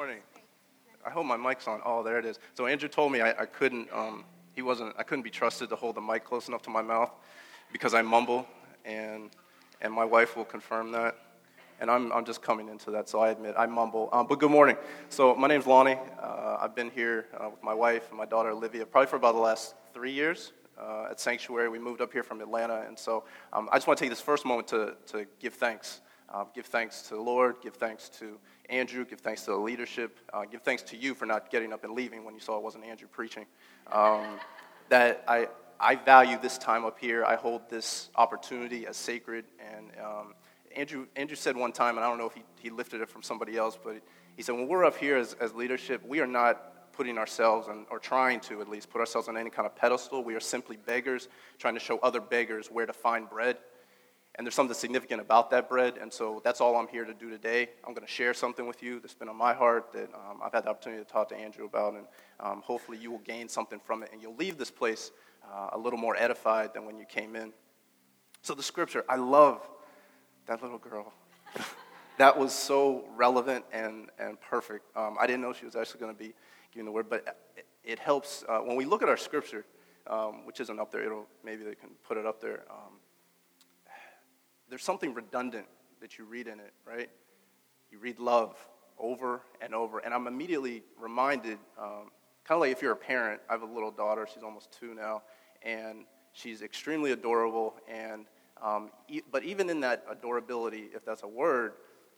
morning. I hope my mic's on. Oh, there it is. So Andrew told me I, I couldn't. Um, he wasn't. I couldn't be trusted to hold the mic close enough to my mouth because I mumble, and and my wife will confirm that. And I'm, I'm just coming into that, so I admit I mumble. Um, but good morning. So my name's Lonnie. Uh, I've been here uh, with my wife and my daughter Olivia probably for about the last three years uh, at Sanctuary. We moved up here from Atlanta, and so um, I just want to take this first moment to, to give thanks. Uh, give thanks to the Lord, give thanks to Andrew, give thanks to the leadership, uh, give thanks to you for not getting up and leaving when you saw it wasn't Andrew preaching. Um, that I, I value this time up here. I hold this opportunity as sacred. And um, Andrew, Andrew said one time, and I don't know if he, he lifted it from somebody else, but he said, when we're up here as, as leadership, we are not putting ourselves, on, or trying to at least, put ourselves on any kind of pedestal. We are simply beggars trying to show other beggars where to find bread. And there's something significant about that bread. And so that's all I'm here to do today. I'm going to share something with you that's been on my heart that um, I've had the opportunity to talk to Andrew about. And um, hopefully you will gain something from it and you'll leave this place uh, a little more edified than when you came in. So the scripture, I love that little girl. that was so relevant and, and perfect. Um, I didn't know she was actually going to be giving the word, but it, it helps. Uh, when we look at our scripture, um, which isn't up there, it'll, maybe they can put it up there. There's something redundant that you read in it, right? You read love over and over. And I'm immediately reminded, um, kind of like if you're a parent, I have a little daughter, she's almost two now, and she's extremely adorable. And, um, e- but even in that adorability, if that's a word,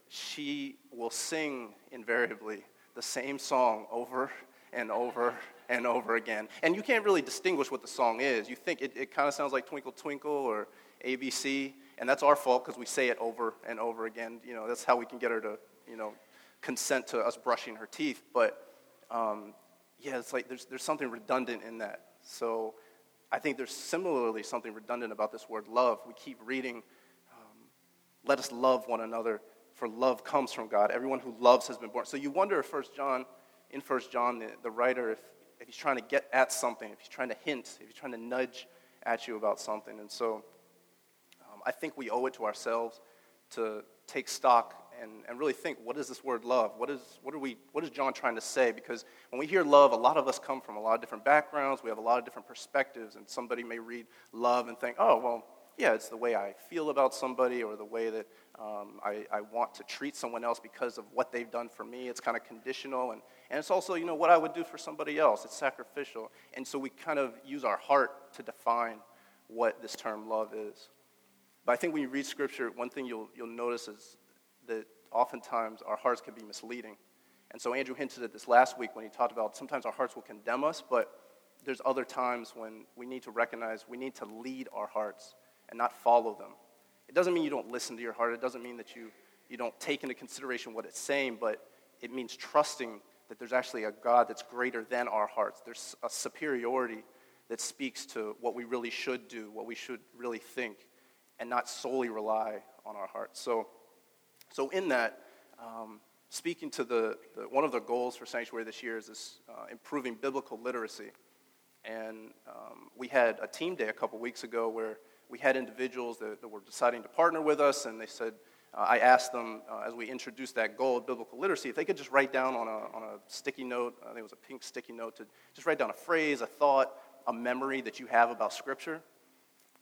she will sing invariably the same song over and over and over again. And you can't really distinguish what the song is. You think it, it kind of sounds like Twinkle Twinkle or ABC, and that's our fault because we say it over and over again. You know, that's how we can get her to, you know, consent to us brushing her teeth. But um, yeah, it's like there's, there's something redundant in that. So I think there's similarly something redundant about this word love. We keep reading, um, let us love one another, for love comes from God. Everyone who loves has been born. So you wonder if First John, in First John, the, the writer, if, if he's trying to get at something, if he's trying to hint, if he's trying to nudge at you about something. And so I think we owe it to ourselves to take stock and, and really think what is this word love? What is, what, are we, what is John trying to say? Because when we hear love, a lot of us come from a lot of different backgrounds, we have a lot of different perspectives, and somebody may read love and think, oh, well, yeah, it's the way I feel about somebody or the way that um, I, I, want to treat someone else because of what they've done for me. It's kind of conditional. And, and it's also, you know, what I would do for somebody else. It's sacrificial. And so we kind of use our heart to define what this term love is. But I think when you read Scripture, one thing you'll, you'll notice is that oftentimes our hearts can be misleading. And so Andrew hinted at this last week when he talked about sometimes our hearts will condemn us, but there's other times when we need to recognize we need to lead our hearts and not follow them. It doesn't mean you don't listen to your heart, it doesn't mean that you, you don't take into consideration what it's saying, but it means trusting that there's actually a God that's greater than our hearts. There's a superiority that speaks to what we really should do, what we should really think and not solely rely on our hearts. So, so in that, um, speaking to the, the, one of the goals for Sanctuary this year is this uh, improving biblical literacy. And um, we had a team day a couple weeks ago where we had individuals that, that were deciding to partner with us, and they said, uh, I asked them uh, as we introduced that goal of biblical literacy if they could just write down on a, on a sticky note, I think it was a pink sticky note, to just write down a phrase, a thought, a memory that you have about Scripture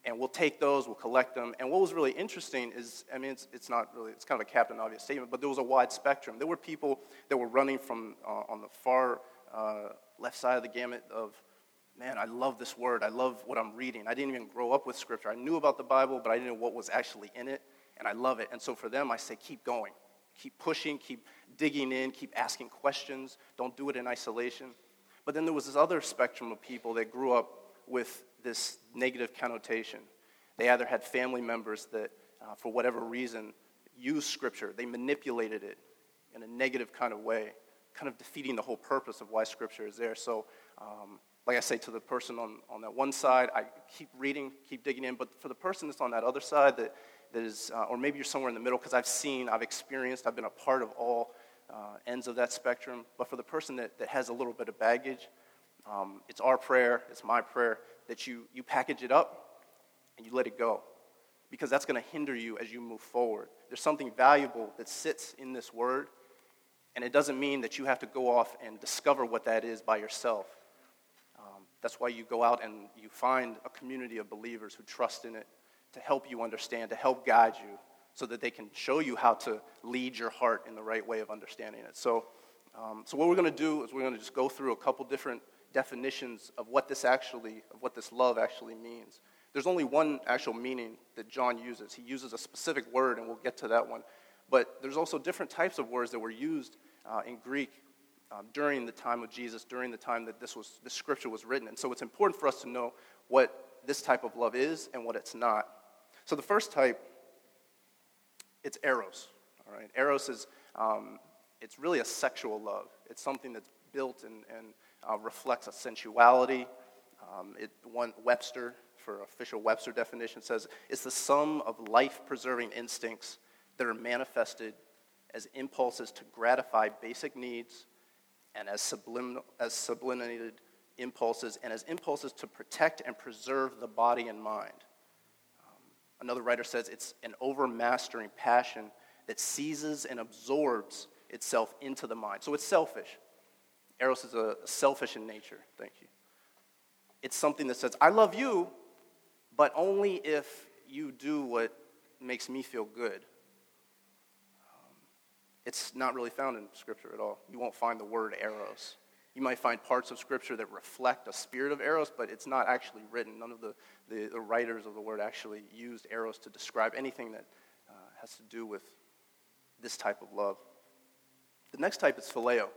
and we'll take those, we'll collect them. And what was really interesting is, I mean, it's, it's not really, it's kind of a captain obvious statement, but there was a wide spectrum. There were people that were running from uh, on the far uh, left side of the gamut of, man, I love this word. I love what I'm reading. I didn't even grow up with scripture. I knew about the Bible, but I didn't know what was actually in it, and I love it. And so for them, I say, keep going. Keep pushing, keep digging in, keep asking questions. Don't do it in isolation. But then there was this other spectrum of people that grew up with this negative connotation. They either had family members that, uh, for whatever reason, used Scripture, they manipulated it in a negative kind of way, kind of defeating the whole purpose of why Scripture is there. So, um, like I say to the person on, on that one side, I keep reading, keep digging in, but for the person that's on that other side, that, that is, uh, or maybe you're somewhere in the middle, because I've seen, I've experienced, I've been a part of all uh, ends of that spectrum, but for the person that, that has a little bit of baggage, um, it's our prayer, it's my prayer, that you, you package it up and you let it go because that's going to hinder you as you move forward. There's something valuable that sits in this word, And it doesn't mean that you have to go off and discover what that is by yourself. Um, that's why you go out and you find a community of believers who trust in it to help you understand, to help guide you, so that they can show you how to lead your heart in the right way of understanding it. So, um, so what we're going to do is we're going to just go through a couple different definitions of what this actually, of what this love actually means. There's only one actual meaning that John uses. He uses a specific word, and we'll get to that one. But there's also different types of words that were used uh, in Greek um, during the time of Jesus, during the time that this, was, this scripture was written. And so it's important for us to know what this type of love is and what it's not. So the first type, it's eros. All right, eros is um, it's really a sexual love. It's something that's built and, and uh, reflects a sensuality. Um, it, one Webster for official Webster definition says it's the sum of life preserving instincts that are manifested as impulses to gratify basic needs and as, sublim- as sublimated impulses and as impulses to protect and preserve the body and mind. Um, another writer says it's an overmastering passion that seizes and absorbs itself into the mind. So it's selfish. Eros is a selfish in nature. Thank you. It's something that says, I love you, but only if you do what makes me feel good. Um, it's not really found in Scripture at all. You won't find the word eros. You might find parts of Scripture that reflect a spirit of eros, but it's not actually written. None of the, the, the writers of the word actually used eros to describe anything that uh, has to do with this type of love. The next type is phileo.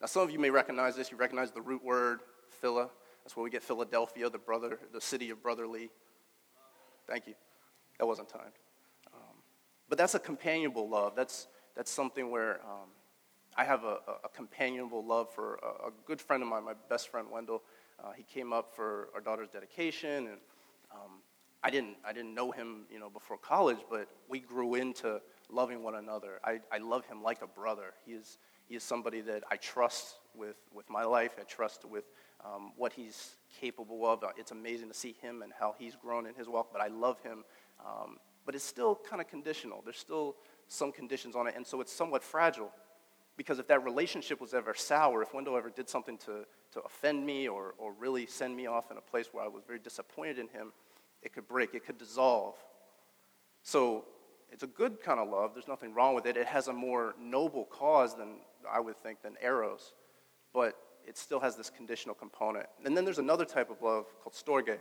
Now, some of you may recognize this. You recognize the root word, phila. That's where we get Philadelphia, the brother, the city of brotherly. Thank you. That wasn't timed. Um, but that's a companionable love. That's, that's something where um, I have a, a, companionable love for a, a, good friend of mine, my best friend Wendell. Uh, he came up for our daughter's dedication, and um, I didn't I didn't know him, you know, before college, but we grew into loving one another. I, I love him like a brother. He is he is somebody that I trust with, with my life. I trust with um, what he's capable of. Uh, it's amazing to see him and how he's grown in his walk, but I love him. Um, but it's still kind of conditional. There's still some conditions on it, and so it's somewhat fragile. Because if that relationship was ever sour, if Wendell ever did something to, to offend me or, or really send me off in a place where I was very disappointed in him, it could break, it could dissolve. So it's a good kind of love. There's nothing wrong with it. It has a more noble cause than I would think than eros, but it still has this conditional component. And then there's another type of love called storge.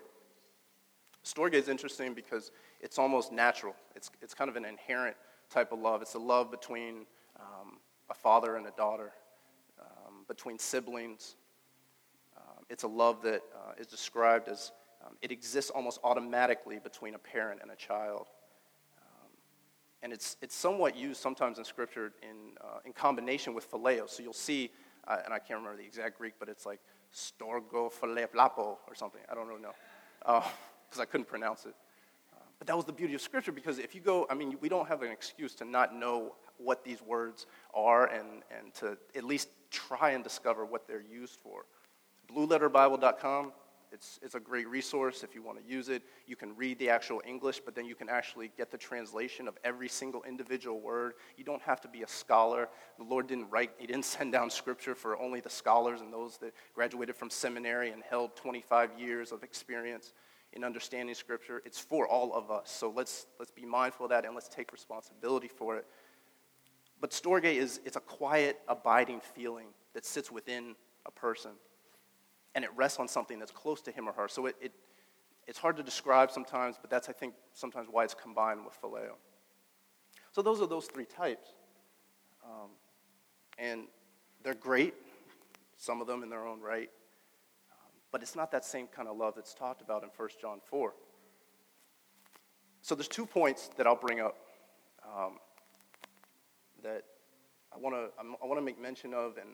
Storge is interesting because it's almost natural. It's, it's kind of an inherent type of love. It's a love between um, a father and a daughter, um, between siblings. Um, it's a love that uh, is described as um, it exists almost automatically between a parent and a child and it's, it's somewhat used sometimes in Scripture in, uh, in combination with phileo. So you'll see, uh, and I can't remember the exact Greek, but it's like storgo phileplapo or something. I don't really know, because uh, I couldn't pronounce it. Uh, but that was the beauty of Scripture, because if you go, I mean, we don't have an excuse to not know what these words are and, and to at least try and discover what they're used for. BlueLetterBible.com it's, it's a great resource if you want to use it. You can read the actual English, but then you can actually get the translation of every single individual word. You don't have to be a scholar. The Lord didn't write, He didn't send down scripture for only the scholars and those that graduated from seminary and held 25 years of experience in understanding scripture. It's for all of us. So let's, let's be mindful of that and let's take responsibility for it. But storge is it's a quiet, abiding feeling that sits within a person and it rests on something that's close to him or her. So it, it, it's hard to describe sometimes, but that's, I think, sometimes why it's combined with phileo. So those are those three types. Um, and they're great, some of them in their own right. Um, but it's not that same kind of love that's talked about in 1 John 4. So there's two points that I'll bring up um, that I want to I want to make mention of, and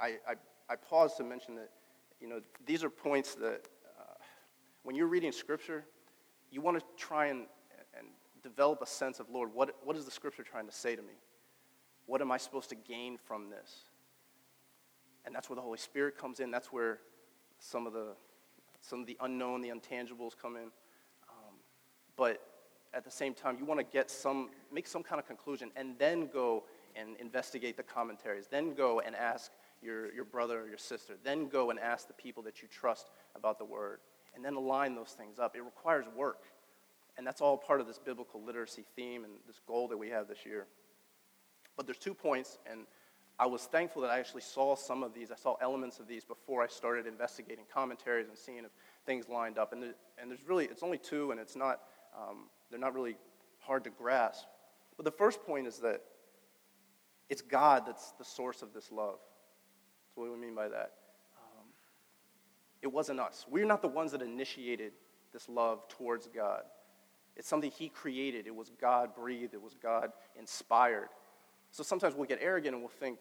I, I, I pause to mention that you know, these are points that uh, when you're reading Scripture, you want to try and, and develop a sense of, Lord, what, what is the Scripture trying to say to me? What am I supposed to gain from this? And that's where the Holy Spirit comes in. That's where some of the, some of the unknown, the intangibles come in. Um, but at the same time, you want to get some, make some kind of conclusion, and then go and investigate the commentaries. Then go and ask your, your brother or your sister. Then go and ask the people that you trust about the word. And then align those things up. It requires work. And that's all part of this biblical literacy theme and this goal that we have this year. But there's two points, and I was thankful that I actually saw some of these. I saw elements of these before I started investigating commentaries and seeing if things lined up. And, there, and there's really, it's only two, and it's not, um, they're not really hard to grasp. But the first point is that it's God that's the source of this love. That's do we mean by that. Um, it wasn't us. We're not the ones that initiated this love towards God. It's something He created. It was God breathed, it was God inspired. So sometimes we'll get arrogant and we'll think,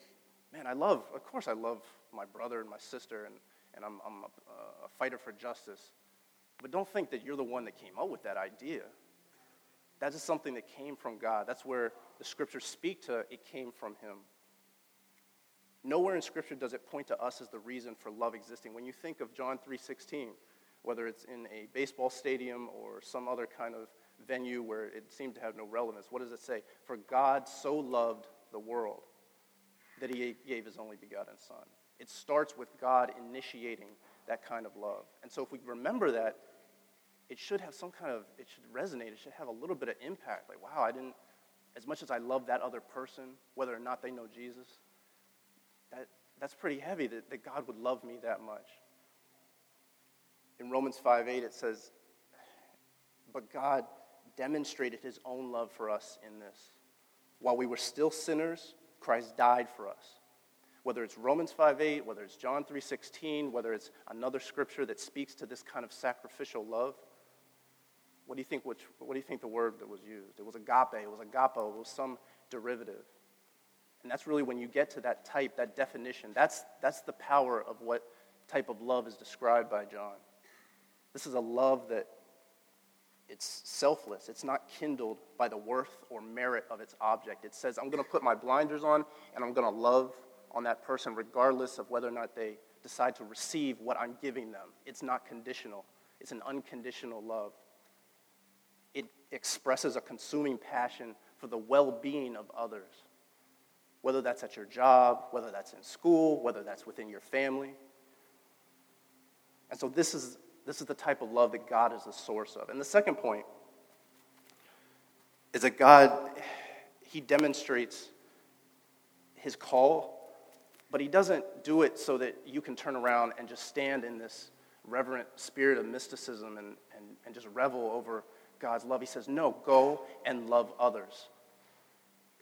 man, I love, of course I love my brother and my sister, and, and I'm, I'm a, a fighter for justice. But don't think that you're the one that came up with that idea. That is just something that came from God. That's where the scriptures speak to it came from Him. Nowhere in Scripture does it point to us as the reason for love existing. When you think of John 3:16, whether it's in a baseball stadium or some other kind of venue where it seemed to have no relevance, what does it say? For God so loved the world that he gave his only begotten Son. It starts with God initiating that kind of love. And so if we remember that, it should have some kind of, it should resonate, it should have a little bit of impact. Like, wow, I didn't, as much as I love that other person, whether or not they know Jesus, that, that's pretty heavy that, that God would love me that much. In Romans 5 8, it says, But God demonstrated his own love for us in this while we were still sinners, Christ died for us. Whether it's Romans 5:8, whether it's John 3:16, whether it's another scripture that speaks to this kind of sacrificial love, what do you think which, what do you think the word that was used? It was agape, it was agapo, it was some derivative. And that's really when you get to that type, that definition, that's, that's the power of what type of love is described by John. This is a love that it's selfless. It's not kindled by the worth or merit of its object. It says, I'm going to put my blinders on and I'm going to love on that person regardless of whether or not they decide to receive what I'm giving them. It's not conditional, it's an unconditional love. It expresses a consuming passion for the well being of others, whether that's at your job, whether that's in school, whether that's within your family. And so, this is this is the type of love that God is the source of. And the second point is that God, He demonstrates His call, but He doesn't do it so that you can turn around and just stand in this reverent spirit of mysticism and, and, and just revel over God's love. He says, No, go and love others.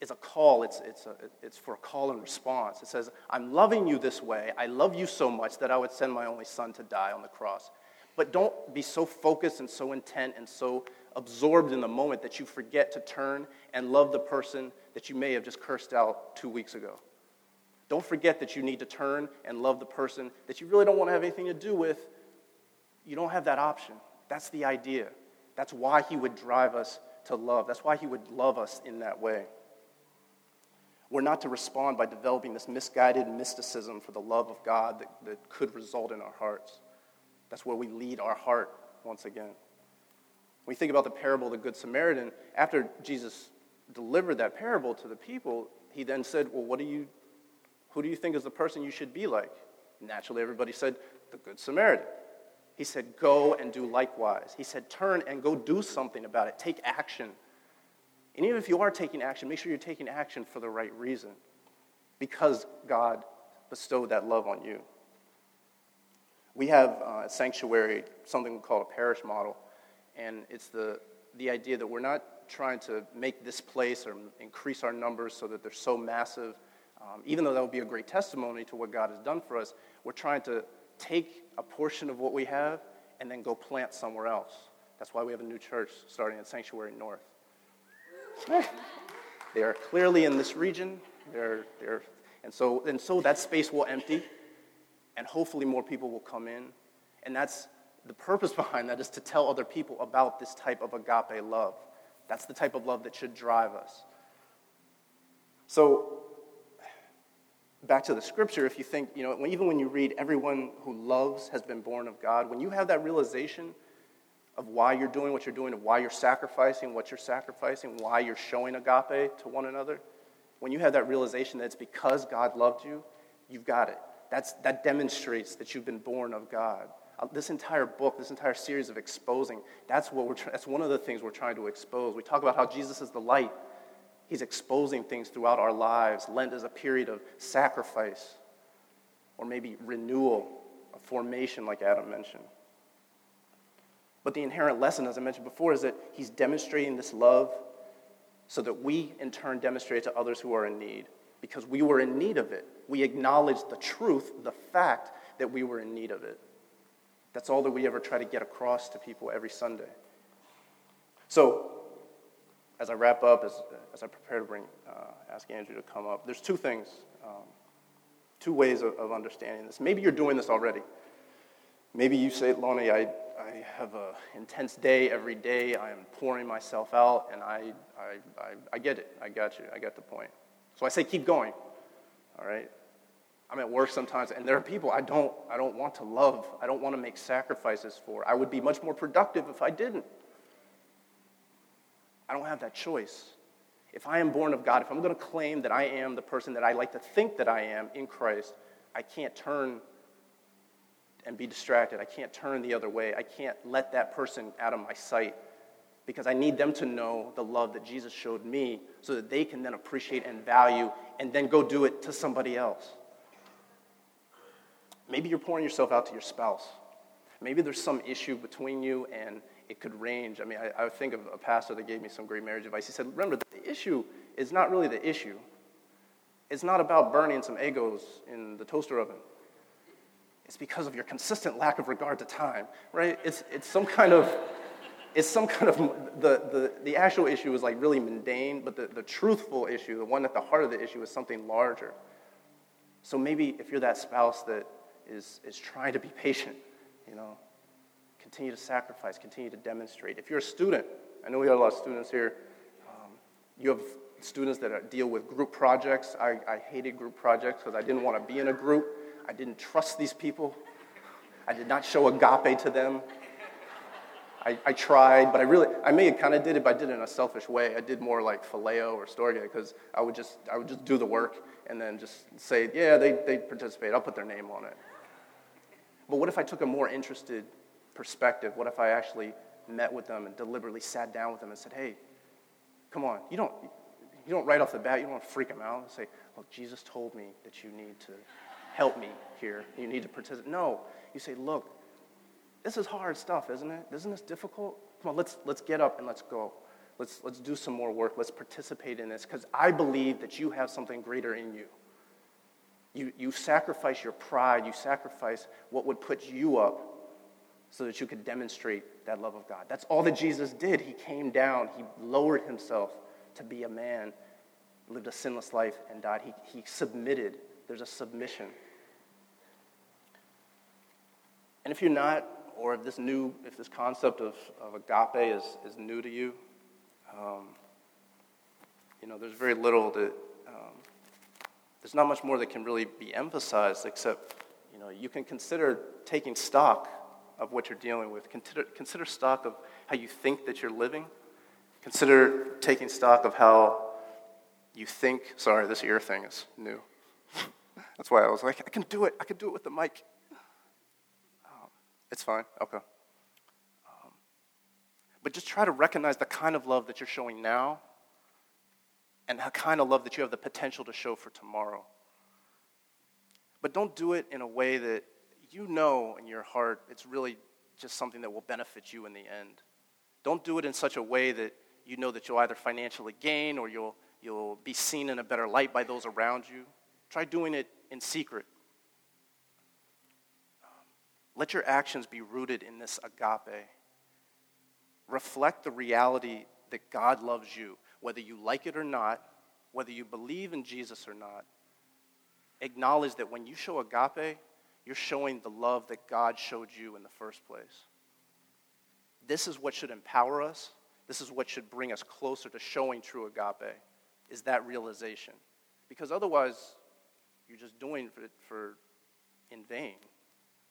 It's a call, it's, it's, a, it's for a call and response. It says, I'm loving you this way. I love you so much that I would send my only son to die on the cross. But don't be so focused and so intent and so absorbed in the moment that you forget to turn and love the person that you may have just cursed out two weeks ago. Don't forget that you need to turn and love the person that you really don't want to have anything to do with. You don't have that option. That's the idea. That's why he would drive us to love. That's why he would love us in that way. We're not to respond by developing this misguided mysticism for the love of God that, that could result in our hearts. That's where we lead our heart once again. When we think about the parable of the Good Samaritan, after Jesus delivered that parable to the people, he then said, Well, what do you, who do you think is the person you should be like? Naturally, everybody said, The Good Samaritan. He said, Go and do likewise. He said, Turn and go do something about it. Take action. And even if you are taking action, make sure you're taking action for the right reason because God bestowed that love on you. We have uh, Sanctuary something called a parish model, and it's the, the idea that we're not trying to make this place or increase our numbers so that they're so massive. Um, even though that would be a great testimony to what God has done for us, we're trying to take a portion of what we have and then go plant somewhere else. That's why we have a new church starting at Sanctuary North. They are clearly in this region. They're, they're, and, so, and so that space will empty and hopefully more people will come in. And that's the purpose behind that is to tell other people about this type of agape love. That's the type of love that should drive us. So, back to the scripture, if you think, you know, even when you read, everyone who loves has been born of God, when you have that realization of why you're doing what you're doing, of why you're sacrificing what you're sacrificing, why you're showing agape to one another, when you have that realization that it's because God loved you, you've got it. That's, that demonstrates that you've been born of God. Uh, this entire book, this entire series of exposing, that's, what we're, that's one of the things we're trying to expose. We talk about how Jesus is the light. He's exposing things throughout our lives. Lent is a period of sacrifice or maybe renewal, a formation, like Adam mentioned. But the inherent lesson, as I mentioned before, is that he's demonstrating this love so that we, in turn, demonstrate to others who are in need because we were in need of it. We acknowledged the truth, the fact that we were in need of it. That's all that we ever try to get across to people every Sunday. So, as I wrap up, as, as I prepare to bring, uh, ask Andrew to come up, there's two things, um, two ways of, of understanding this. Maybe you're doing this already. Maybe you say, Lonnie, I, I have an intense day every day. I am pouring myself out, and I, I, I, I get it. I got you. I get the point. So I say, keep going. All right? I'm at work sometimes, and there are people I don't, I don't want to love. I don't want to make sacrifices for. I would be much more productive if I didn't. I don't have that choice. If I am born of God, if I'm going to claim that I am the person that I like to think that I am in Christ, I can't turn and be distracted. I can't turn the other way. I can't let that person out of my sight because I need them to know the love that Jesus showed me so that they can then appreciate and value and then go do it to somebody else. Maybe you're pouring yourself out to your spouse. Maybe there's some issue between you and it could range. I mean, I, I think of a pastor that gave me some great marriage advice. He said, Remember, the issue is not really the issue. It's not about burning some Eggos in the toaster oven. It's because of your consistent lack of regard to time, right? It's, it's some kind of it's some kind of the, the, the actual issue is like really mundane but the, the truthful issue the one at the heart of the issue is something larger. So maybe if you're that spouse that is, is trying to be patient you know continue to sacrifice continue to demonstrate. If you're a student i know we have a lot of students here um, you have students that are, deal with group projects. I, I hated group projects because i didn't want to be in a group i didn't trust these people i did not show agape to them I, I tried, but I really, I may have kind of did it, but I did it in a selfish way. I did more like Phileo or Storge because I would just, I would just do the work and then just say, yeah, they, they participate. I'll put their name on it. But what if I took a more interested perspective? What if I actually met with them and deliberately sat down with them and said, hey, come on, you don't, you don't right off the bat, you don't want to freak them out and say, look, Jesus told me that you need to help me here. You need to participate. No, you say, look, this is hard stuff, isn't it? Isn't this difficult? Come on, let's, let's get up and let's go. Let's, let's do some more work. Let's participate in this because I believe that you have something greater in you. you. You sacrifice your pride, you sacrifice what would put you up so that you could demonstrate that love of God. That's all that Jesus did. He came down, he lowered himself to be a man, lived a sinless life, and died. He, he submitted. There's a submission. And if you're not or if this new, if this concept of, of agape is, is new to you, um, you know, there's very little that, um, there's not much more that can really be emphasized except, you know, you can consider taking stock of what you're dealing with. Consider, consider stock of how you think that you're living. Consider taking stock of how you think. Sorry, this ear thing is new. That's why I was like, I can do it. I can do it with the mic. It's fine. Okay. Um, but just try to recognize the kind of love that you're showing now and the kind of love that you have the potential to show for tomorrow. But don't do it in a way that you know in your heart it's really just something that will benefit you in the end. Don't do it in such a way that you know that you'll either financially gain or you'll, you'll be seen in a better light by those around you. Try doing it in secret let your actions be rooted in this agape. Reflect the reality that God loves you, whether you like it or not, whether you believe in Jesus or not. Acknowledge that when you show agape, you're showing the love that God showed you in the first place. This is what should empower us. This is what should bring us closer to showing true agape, is that realization. Because otherwise, you're just doing it for in vain.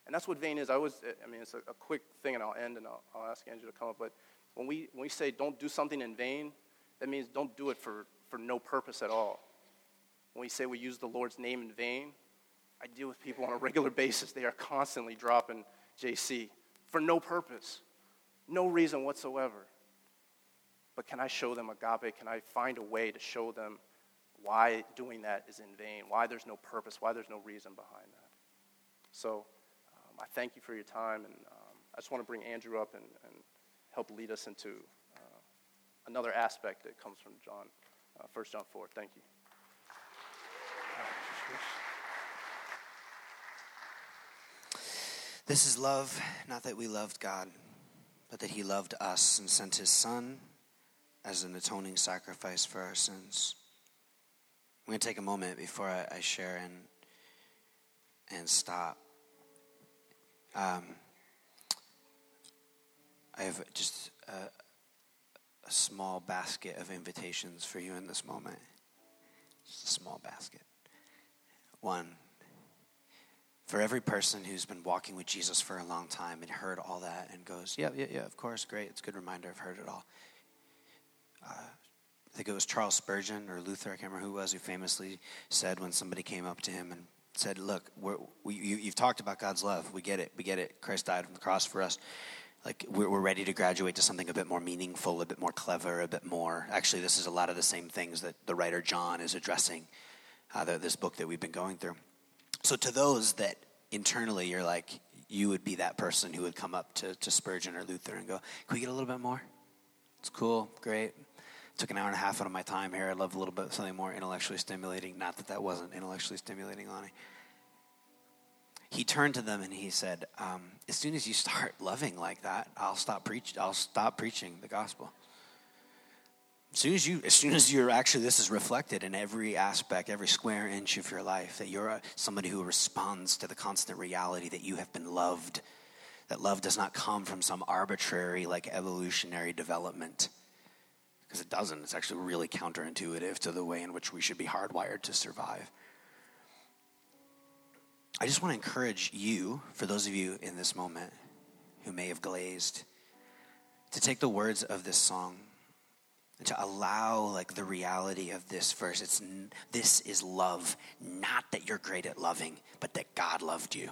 And that's what vain is. I always, I mean, it's a, a quick thing, and I'll end, and I'll, I'll ask Andrew to come up. But when we, when we say don't do something in vain, that means don't do it for, for no purpose at all. when we say we use the Lord's name in vain, I deal with people on a regular basis. They are constantly dropping JC for no purpose, no reason whatsoever. But can I show them agape? Can I find a way to show them why doing that is in vain, why there's no purpose, why there's no reason behind that? So um, I thank you for your time, and um, I just want to bring Andrew up and, and help lead us into uh, another aspect that comes from John, uh, 1 John 4. Thank you. This is love, not that we loved God, but that He loved us and sent His Son as an atoning sacrifice for our sins. I'm going to take a moment before I, I share and and stop. Um, I have just a, a small basket of invitations for you in this moment. Just a small basket. One, for every person who's been walking with Jesus for a long time and heard all that and goes, yeah, yeah, yeah, of course, great. It's a good reminder. I've heard it all. Uh, I think it was Charles Spurgeon or Luther, I can't remember who it was, who famously said when somebody came up to him and said, Look, we, you, you've talked about God's love. We get it. We get it. Christ died on the cross for us. Like, we're, we're ready to graduate to something a bit more meaningful, a bit more clever, a bit more. Actually, this is a lot of the same things that the writer John is addressing, uh, the, this book that we've been going through. So, to those that internally you're like, you would be that person who would come up to, to Spurgeon or Luther and go, Can we get a little bit more? It's cool, great. Took an hour and a half out of my time here. I'd love a little bit something more intellectually stimulating. Not that that wasn't intellectually stimulating, Lonnie. He turned to them and he said, um, "As soon as you start loving like that, I'll stop preach. I'll stop preaching the gospel." As soon as you, as soon as you're actually, this is reflected in every aspect, every square inch of your life, that you're somebody who responds to the constant reality that you have been loved. That love does not come from some arbitrary, like evolutionary development because it doesn't. It's actually really counterintuitive to the way in which we should be hardwired to survive. I just want to encourage you, for those of you in this moment who may have glazed, to take the words of this song and to allow like the reality of this verse. It's this is love, not that you're great at loving, but that God loved you.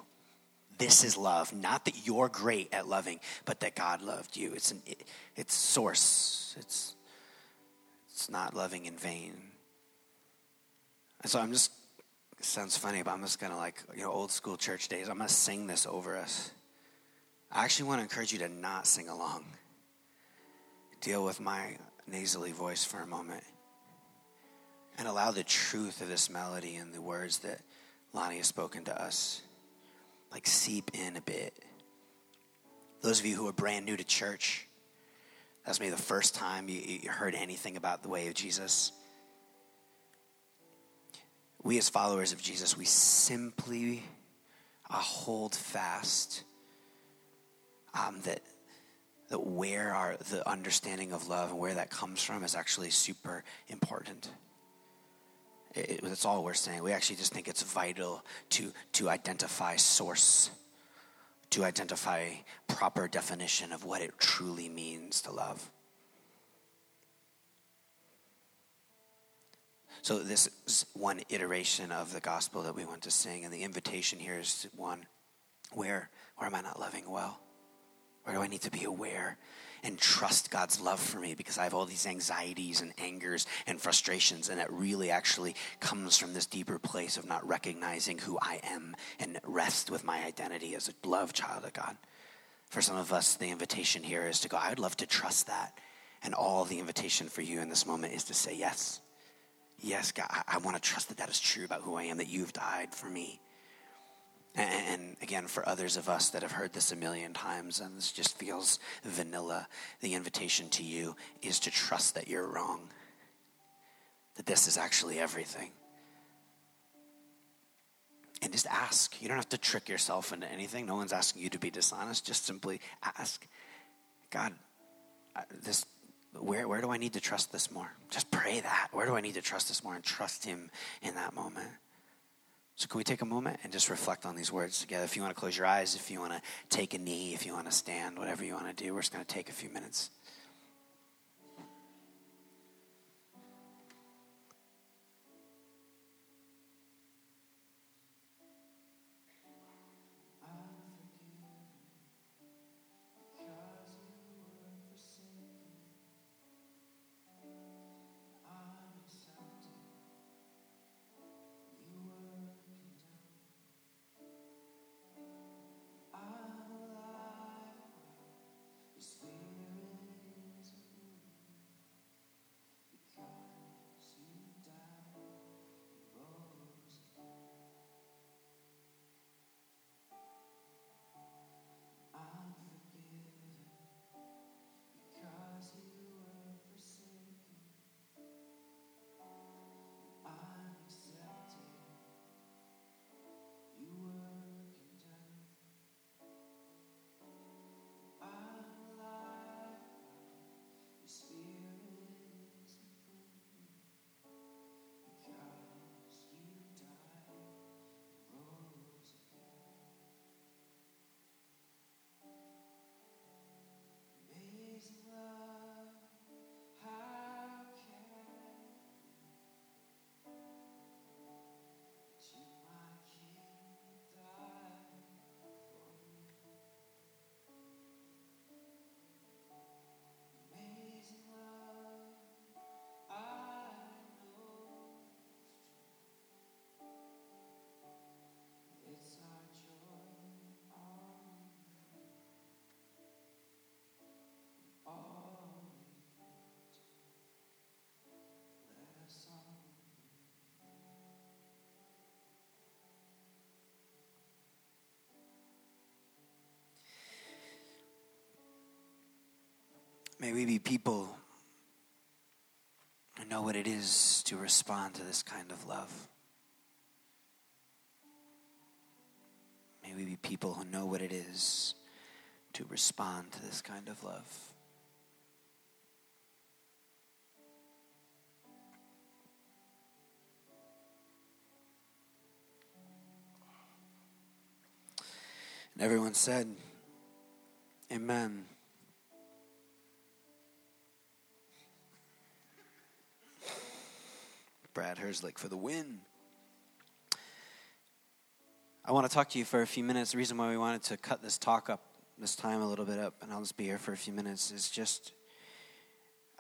This is love, not that you're great at loving, but that God loved you. It's an it, it's source. It's it's not loving in vain. And so I'm just, sounds funny, but I'm just going to like, you know, old school church days, I'm going to sing this over us. I actually want to encourage you to not sing along. Deal with my nasally voice for a moment and allow the truth of this melody and the words that Lonnie has spoken to us like seep in a bit. Those of you who are brand new to church, that's maybe the first time you, you heard anything about the way of Jesus. We, as followers of Jesus, we simply uh, hold fast um, that that where our the understanding of love and where that comes from is actually super important. It, it, that's all we're saying. We actually just think it's vital to to identify source to identify proper definition of what it truly means to love. So this is one iteration of the gospel that we want to sing, and the invitation here is one where where am I not loving well? Where do I need to be aware and trust God's love for me because I have all these anxieties and angers and frustrations, and it really actually comes from this deeper place of not recognizing who I am and rest with my identity as a loved child of God. For some of us, the invitation here is to go, I'd love to trust that. And all the invitation for you in this moment is to say, Yes. Yes, God, I, I want to trust that that is true about who I am, that you've died for me. And again, for others of us that have heard this a million times and this just feels vanilla, the invitation to you is to trust that you're wrong, that this is actually everything. And just ask. You don't have to trick yourself into anything. No one's asking you to be dishonest. Just simply ask God, uh, this, where, where do I need to trust this more? Just pray that. Where do I need to trust this more and trust Him in that moment? So, can we take a moment and just reflect on these words together? If you want to close your eyes, if you want to take a knee, if you want to stand, whatever you want to do, we're just going to take a few minutes. May we be people who know what it is to respond to this kind of love. May we be people who know what it is to respond to this kind of love. And everyone said, Amen. Brad Herzlich for the win. I want to talk to you for a few minutes. The reason why we wanted to cut this talk up, this time a little bit up, and I'll just be here for a few minutes, is just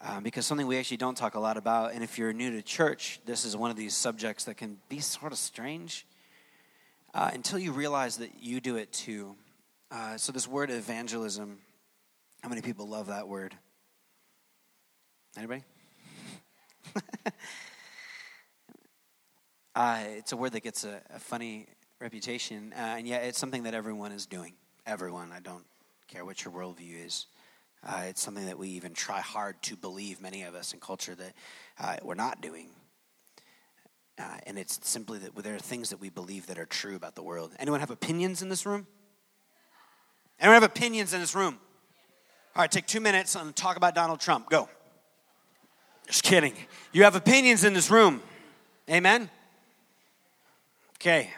um, because something we actually don't talk a lot about. And if you're new to church, this is one of these subjects that can be sort of strange uh, until you realize that you do it too. Uh, so, this word evangelism, how many people love that word? Anybody? uh, it's a word that gets a, a funny reputation, uh, and yet it's something that everyone is doing. Everyone. I don't care what your worldview is. Uh, it's something that we even try hard to believe, many of us in culture, that uh, we're not doing. Uh, and it's simply that there are things that we believe that are true about the world. Anyone have opinions in this room? Anyone have opinions in this room? All right, take two minutes and talk about Donald Trump. Go. Just kidding. You have opinions in this room. Amen? Okay.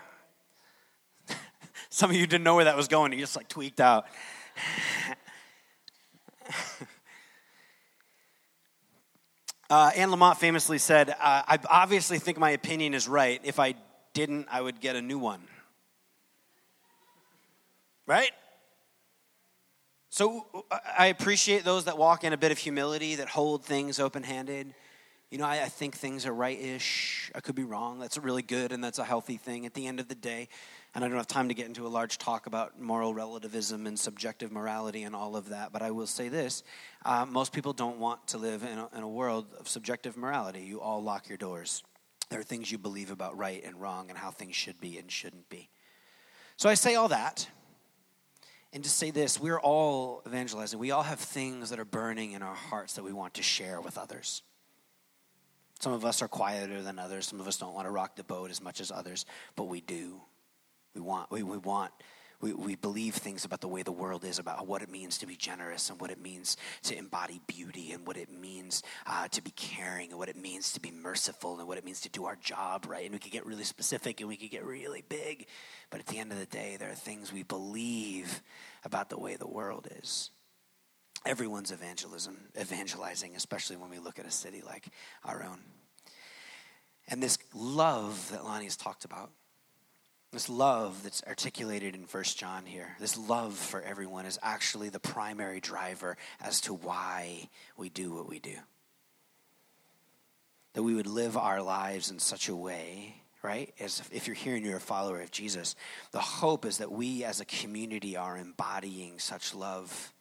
Some of you didn't know where that was going. You just like tweaked out. Uh, Anne Lamott famously said, uh, I obviously think my opinion is right. If I didn't, I would get a new one. Right? So uh, I appreciate those that walk in a bit of humility, that hold things open handed. You know, I, I think things are right ish. I could be wrong. That's really good and that's a healthy thing. At the end of the day, and I don't have time to get into a large talk about moral relativism and subjective morality and all of that, but I will say this uh, most people don't want to live in a, in a world of subjective morality. You all lock your doors. There are things you believe about right and wrong and how things should be and shouldn't be. So I say all that. And to say this, we're all evangelizing. We all have things that are burning in our hearts that we want to share with others. Some of us are quieter than others. Some of us don't want to rock the boat as much as others, but we do. We want, we, we want, we, we believe things about the way the world is, about what it means to be generous and what it means to embody beauty and what it means uh, to be caring and what it means to be merciful and what it means to do our job right. And we could get really specific and we could get really big. But at the end of the day, there are things we believe about the way the world is. Everyone's evangelism, evangelizing, especially when we look at a city like our own. And this love that Lonnie has talked about, this love that's articulated in First John here, this love for everyone is actually the primary driver as to why we do what we do. That we would live our lives in such a way, right? As if you're here and you're a follower of Jesus, the hope is that we as a community are embodying such love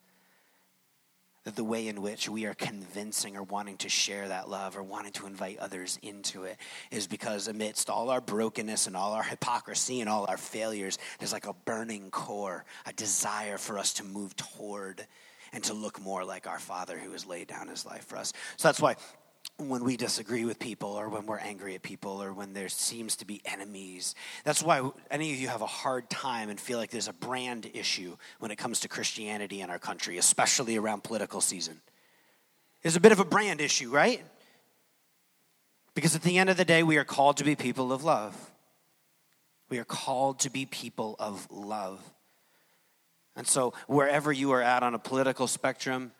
the way in which we are convincing or wanting to share that love or wanting to invite others into it is because amidst all our brokenness and all our hypocrisy and all our failures, there's like a burning core, a desire for us to move toward and to look more like our Father who has laid down his life for us. So that's why when we disagree with people or when we're angry at people or when there seems to be enemies. That's why any of you have a hard time and feel like there's a brand issue when it comes to Christianity in our country, especially around political season. There's a bit of a brand issue, right? Because at the end of the day, we are called to be people of love. We are called to be people of love. And so, wherever you are at on a political spectrum,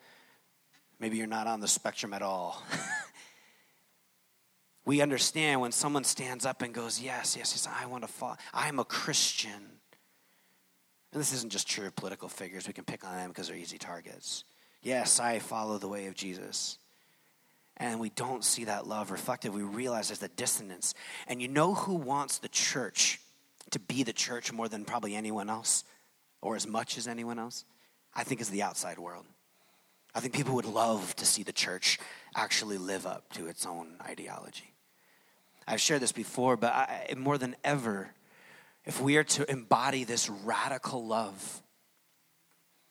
maybe you're not on the spectrum at all. we understand when someone stands up and goes, Yes, yes, yes, I want to follow. I'm a Christian. And this isn't just true of political figures. We can pick on them because they're easy targets. Yes, I follow the way of Jesus. And we don't see that love reflected. We realize there's a dissonance. And you know who wants the church to be the church more than probably anyone else, or as much as anyone else? I think is the outside world. I think people would love to see the church actually live up to its own ideology. I've shared this before, but I, more than ever, if we are to embody this radical love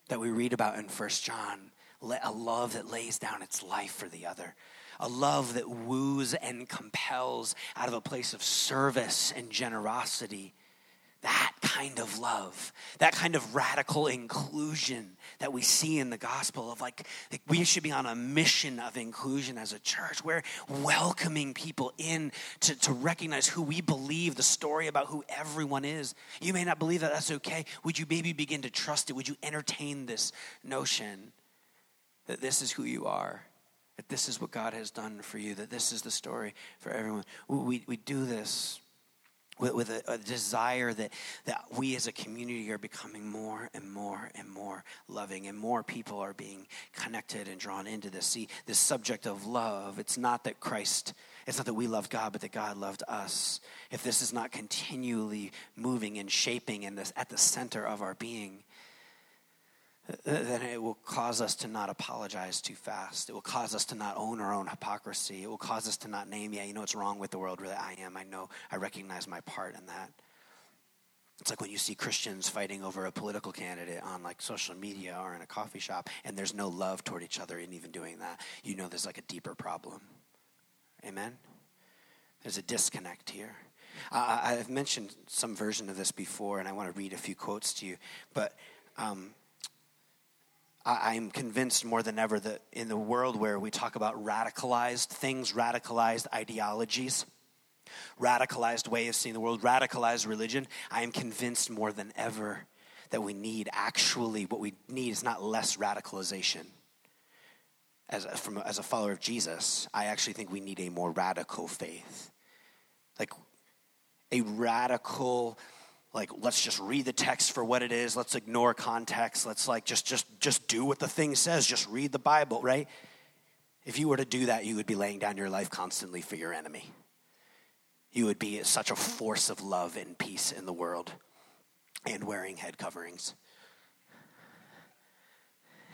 that we read about in First John, a love that lays down its life for the other, a love that woos and compels out of a place of service and generosity that kind of love, that kind of radical inclusion that we see in the gospel of like, like, we should be on a mission of inclusion as a church. We're welcoming people in to, to recognize who we believe, the story about who everyone is. You may not believe that, that's okay. Would you maybe begin to trust it? Would you entertain this notion that this is who you are? That this is what God has done for you, that this is the story for everyone. We, we do this with, with a, a, desire that, that we as a community are becoming more and more and more loving, and more people are being connected and drawn into this. See, this subject of love, it's not that Christ, it's not that we love God, but that God loved us. If this is not continually moving and shaping in this at the center of our being, then it will cause us to not apologize too fast. It will cause us to not own our own hypocrisy. It will cause us to not name, yeah, you know what's wrong with the world? Really, I am. I know. I recognize my part in that. It's like when you see Christians fighting over a political candidate on like social media or in a coffee shop, and there's no love toward each other in even doing that. You know there's like a deeper problem. Amen? There's a disconnect here. I've mentioned some version of this before, and I want to read a few quotes to you. But um, I'm convinced more than ever that in the world where we talk about radicalized things, radicalized ideologies, radicalized way of seeing the world, radicalized religion, I am convinced more than ever that we need actually, what we need is not less radicalization. As from, as a follower of Jesus, I actually think we need a more radical faith. Like a radical like let's just read the text for what it is. Let's ignore context. Let's like just just just do what the thing says. Just read the bible right? If you were to do that you would be laying down your life constantly for your enemy. You would be such a force of love and peace in the world and wearing head coverings.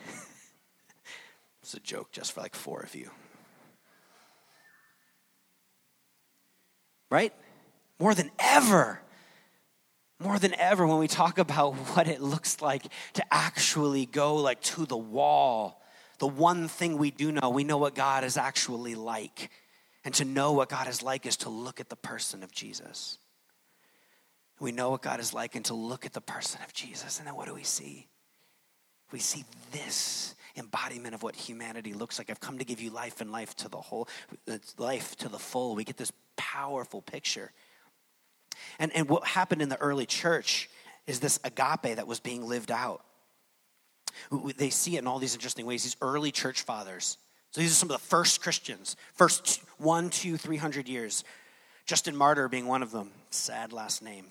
It's a joke just for like four of you. Right? More than ever more than ever when we talk about what it looks like to actually go like to the wall. The one thing we do know we know what god is actually like. And to know what god is like is to look at the person of jesus. We know what god is like and to look at the person of jesus. And then what do we see? We see this embodiment of what humanity looks like. I've come to give you life and life to the whole uh, life to the full. We get this powerful picture and, and what happened in the early church is this agape that was being lived out. They see it in all these interesting ways. These early church fathers. So these are some of the first Christians, first one, two, three hundred years. Justin Martyr being one of them. Sad last name.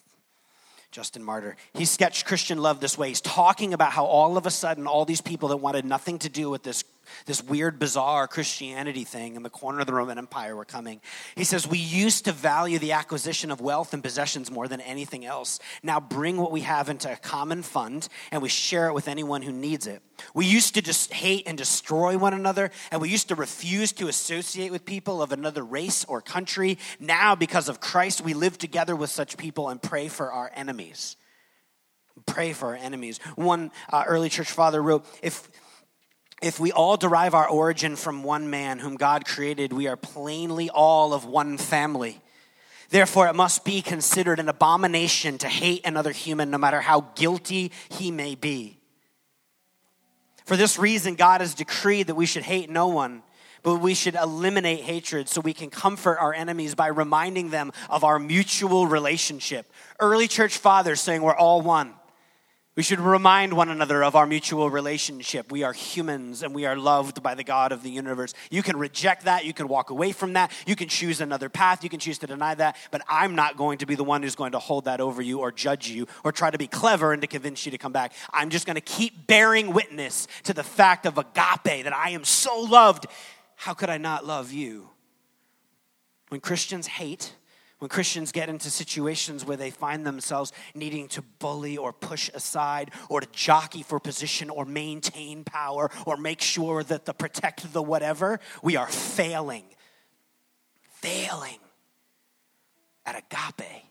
Justin Martyr. He sketched Christian love this way. He's talking about how all of a sudden, all these people that wanted nothing to do with this this weird, bizarre Christianity thing in the corner of the Roman Empire were coming. He says, We used to value the acquisition of wealth and possessions more than anything else. Now bring what we have into a common fund and we share it with anyone who needs it. We used to just hate and destroy one another, and we used to refuse to associate with people of another race or country. Now, because of Christ, we live together with such people and pray for our enemies. Pray for our enemies. One uh, early church father wrote, If if we all derive our origin from one man whom God created, we are plainly all of one family. Therefore, it must be considered an abomination to hate another human, no matter how guilty he may be. For this reason, God has decreed that we should hate no one, but we should eliminate hatred so we can comfort our enemies by reminding them of our mutual relationship. Early church fathers saying we're all one. We should remind one another of our mutual relationship. We are humans and we are loved by the God of the universe. You can reject that. You can walk away from that. You can choose another path. You can choose to deny that. But I'm not going to be the one who's going to hold that over you or judge you or try to be clever and to convince you to come back. I'm just going to keep bearing witness to the fact of agape that I am so loved. How could I not love you? When Christians hate, when Christians get into situations where they find themselves needing to bully or push aside or to jockey for position or maintain power or make sure that the protect the whatever, we are failing. Failing at agape.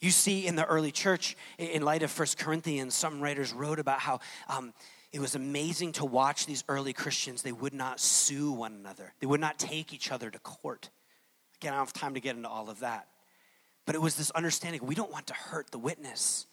You see in the early church, in light of First Corinthians, some writers wrote about how um, it was amazing to watch these early Christians. They would not sue one another, they would not take each other to court. Again, I don't have time to get into all of that. But it was this understanding we don't want to hurt the witness.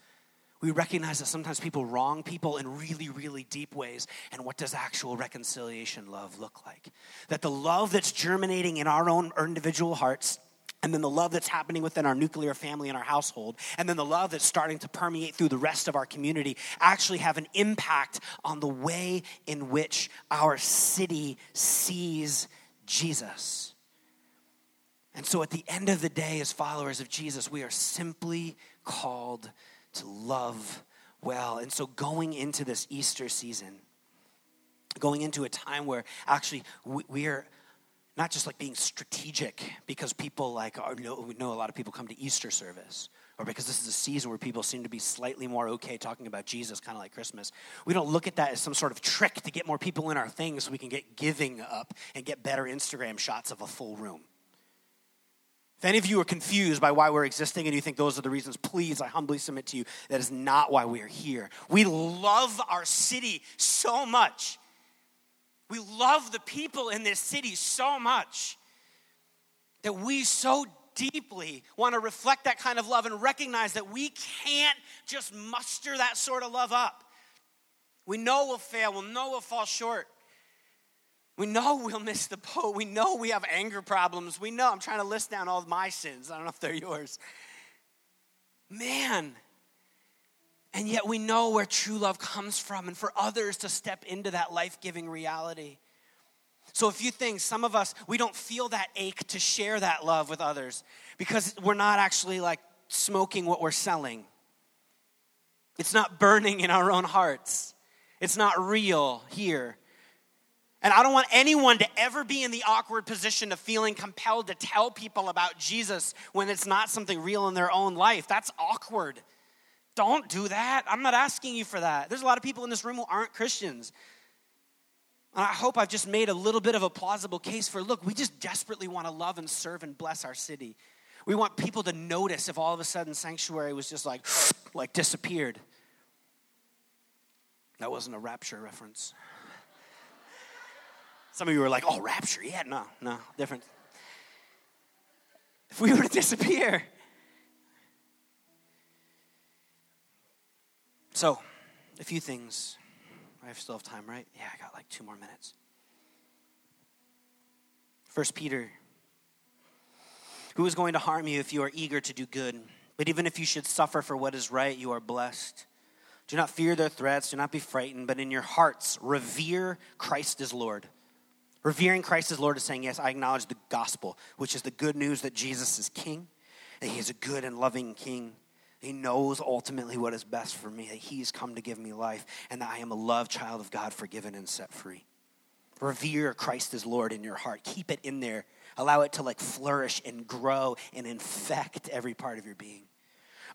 We recognize that sometimes people wrong people in really, really deep ways. And what does actual reconciliation love look like? That the love that's germinating in our own individual hearts and then the love that's happening within our nuclear family and our household, and then the love that's starting to permeate through the rest of our community actually have an impact on the way in which our city sees Jesus. And so at the end of the day, as followers of Jesus, we are simply called to love well. And so going into this Easter season, going into a time where actually we, are not just like being strategic because people like are, know, we know a lot of people come to Easter service or because this is a season where people seem to be slightly more okay talking about Jesus, kind of like Christmas. We don't look at that as some sort of trick to get more people in our things so we can get giving up and get better Instagram shots of a full room. If any of you are confused by why we're existing and you think those are the reasons, please, I humbly submit to you that is not why we are here. We love our city so much we love the people in this city so much that we so deeply want to reflect that kind of love and recognize that we can't just muster that sort of love up. We know we'll fail, we know we'll fall short. We know we'll miss the boat. We know we have anger problems. We know, I'm trying to list down all of my sins. I don't know if they're yours. Man, and yet we know where true love comes from, and for others to step into that life giving reality. So, a few things. Some of us, we don't feel that ache to share that love with others because we're not actually like smoking what we're selling. It's not burning in our own hearts, it's not real here. And I don't want anyone to ever be in the awkward position of feeling compelled to tell people about Jesus when it's not something real in their own life. That's awkward. Don't do that. I'm not asking you for that. There's a lot of people in this room who aren't Christians. And I hope I've just made a little bit of a plausible case for look, we just desperately want to love and serve and bless our city. We want people to notice if all of a sudden sanctuary was just like like disappeared. That wasn't a rapture reference. Some of you were like, "Oh, rapture." Yeah, no, no, different. If we were to disappear, So, a few things. I still have time, right? Yeah, I got like two more minutes. First Peter. Who is going to harm you if you are eager to do good? But even if you should suffer for what is right, you are blessed. Do not fear their threats, do not be frightened, but in your hearts revere Christ as Lord. Revering Christ as Lord is saying, Yes, I acknowledge the gospel, which is the good news that Jesus is King, that He is a good and loving King he knows ultimately what is best for me, that He's come to give me life, and that I am a loved child of God, forgiven and set free. Revere Christ as Lord in your heart. Keep it in there. Allow it to like flourish and grow and infect every part of your being.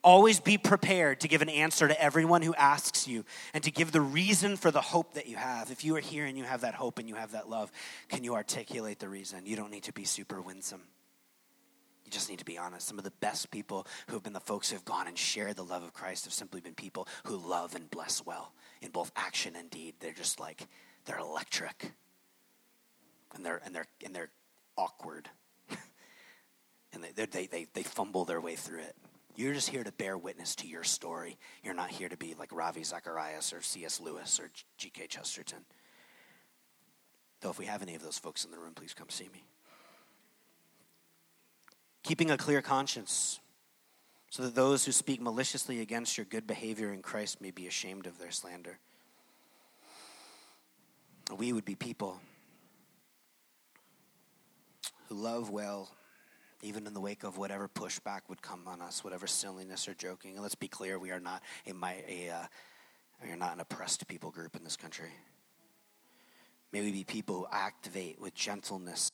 Always be prepared to give an answer to everyone who asks you and to give the reason for the hope that you have. If you are here and you have that hope and you have that love, can you articulate the reason? You don't need to be super winsome just need to be honest. Some of the best people who have been the folks who have gone and shared the love of Christ have simply been people who love and bless well in both action and deed. They're just like, they're electric. And they're, and they're, and they're awkward. and they, they, they, they fumble their way through it. You're just here to bear witness to your story. You're not here to be like Ravi Zacharias or C.S. Lewis or G.K. Chesterton. Though, if we have any of those folks in the room, please come see me keeping a clear conscience, so that those who speak maliciously against your good behavior in Christ may be ashamed of their slander. We would be people who love well, even in the wake of whatever pushback would come on us, whatever silliness or joking. And let's be clear, we are not a, a uh, we are not an oppressed people group in this country. May we be people who activate with gentleness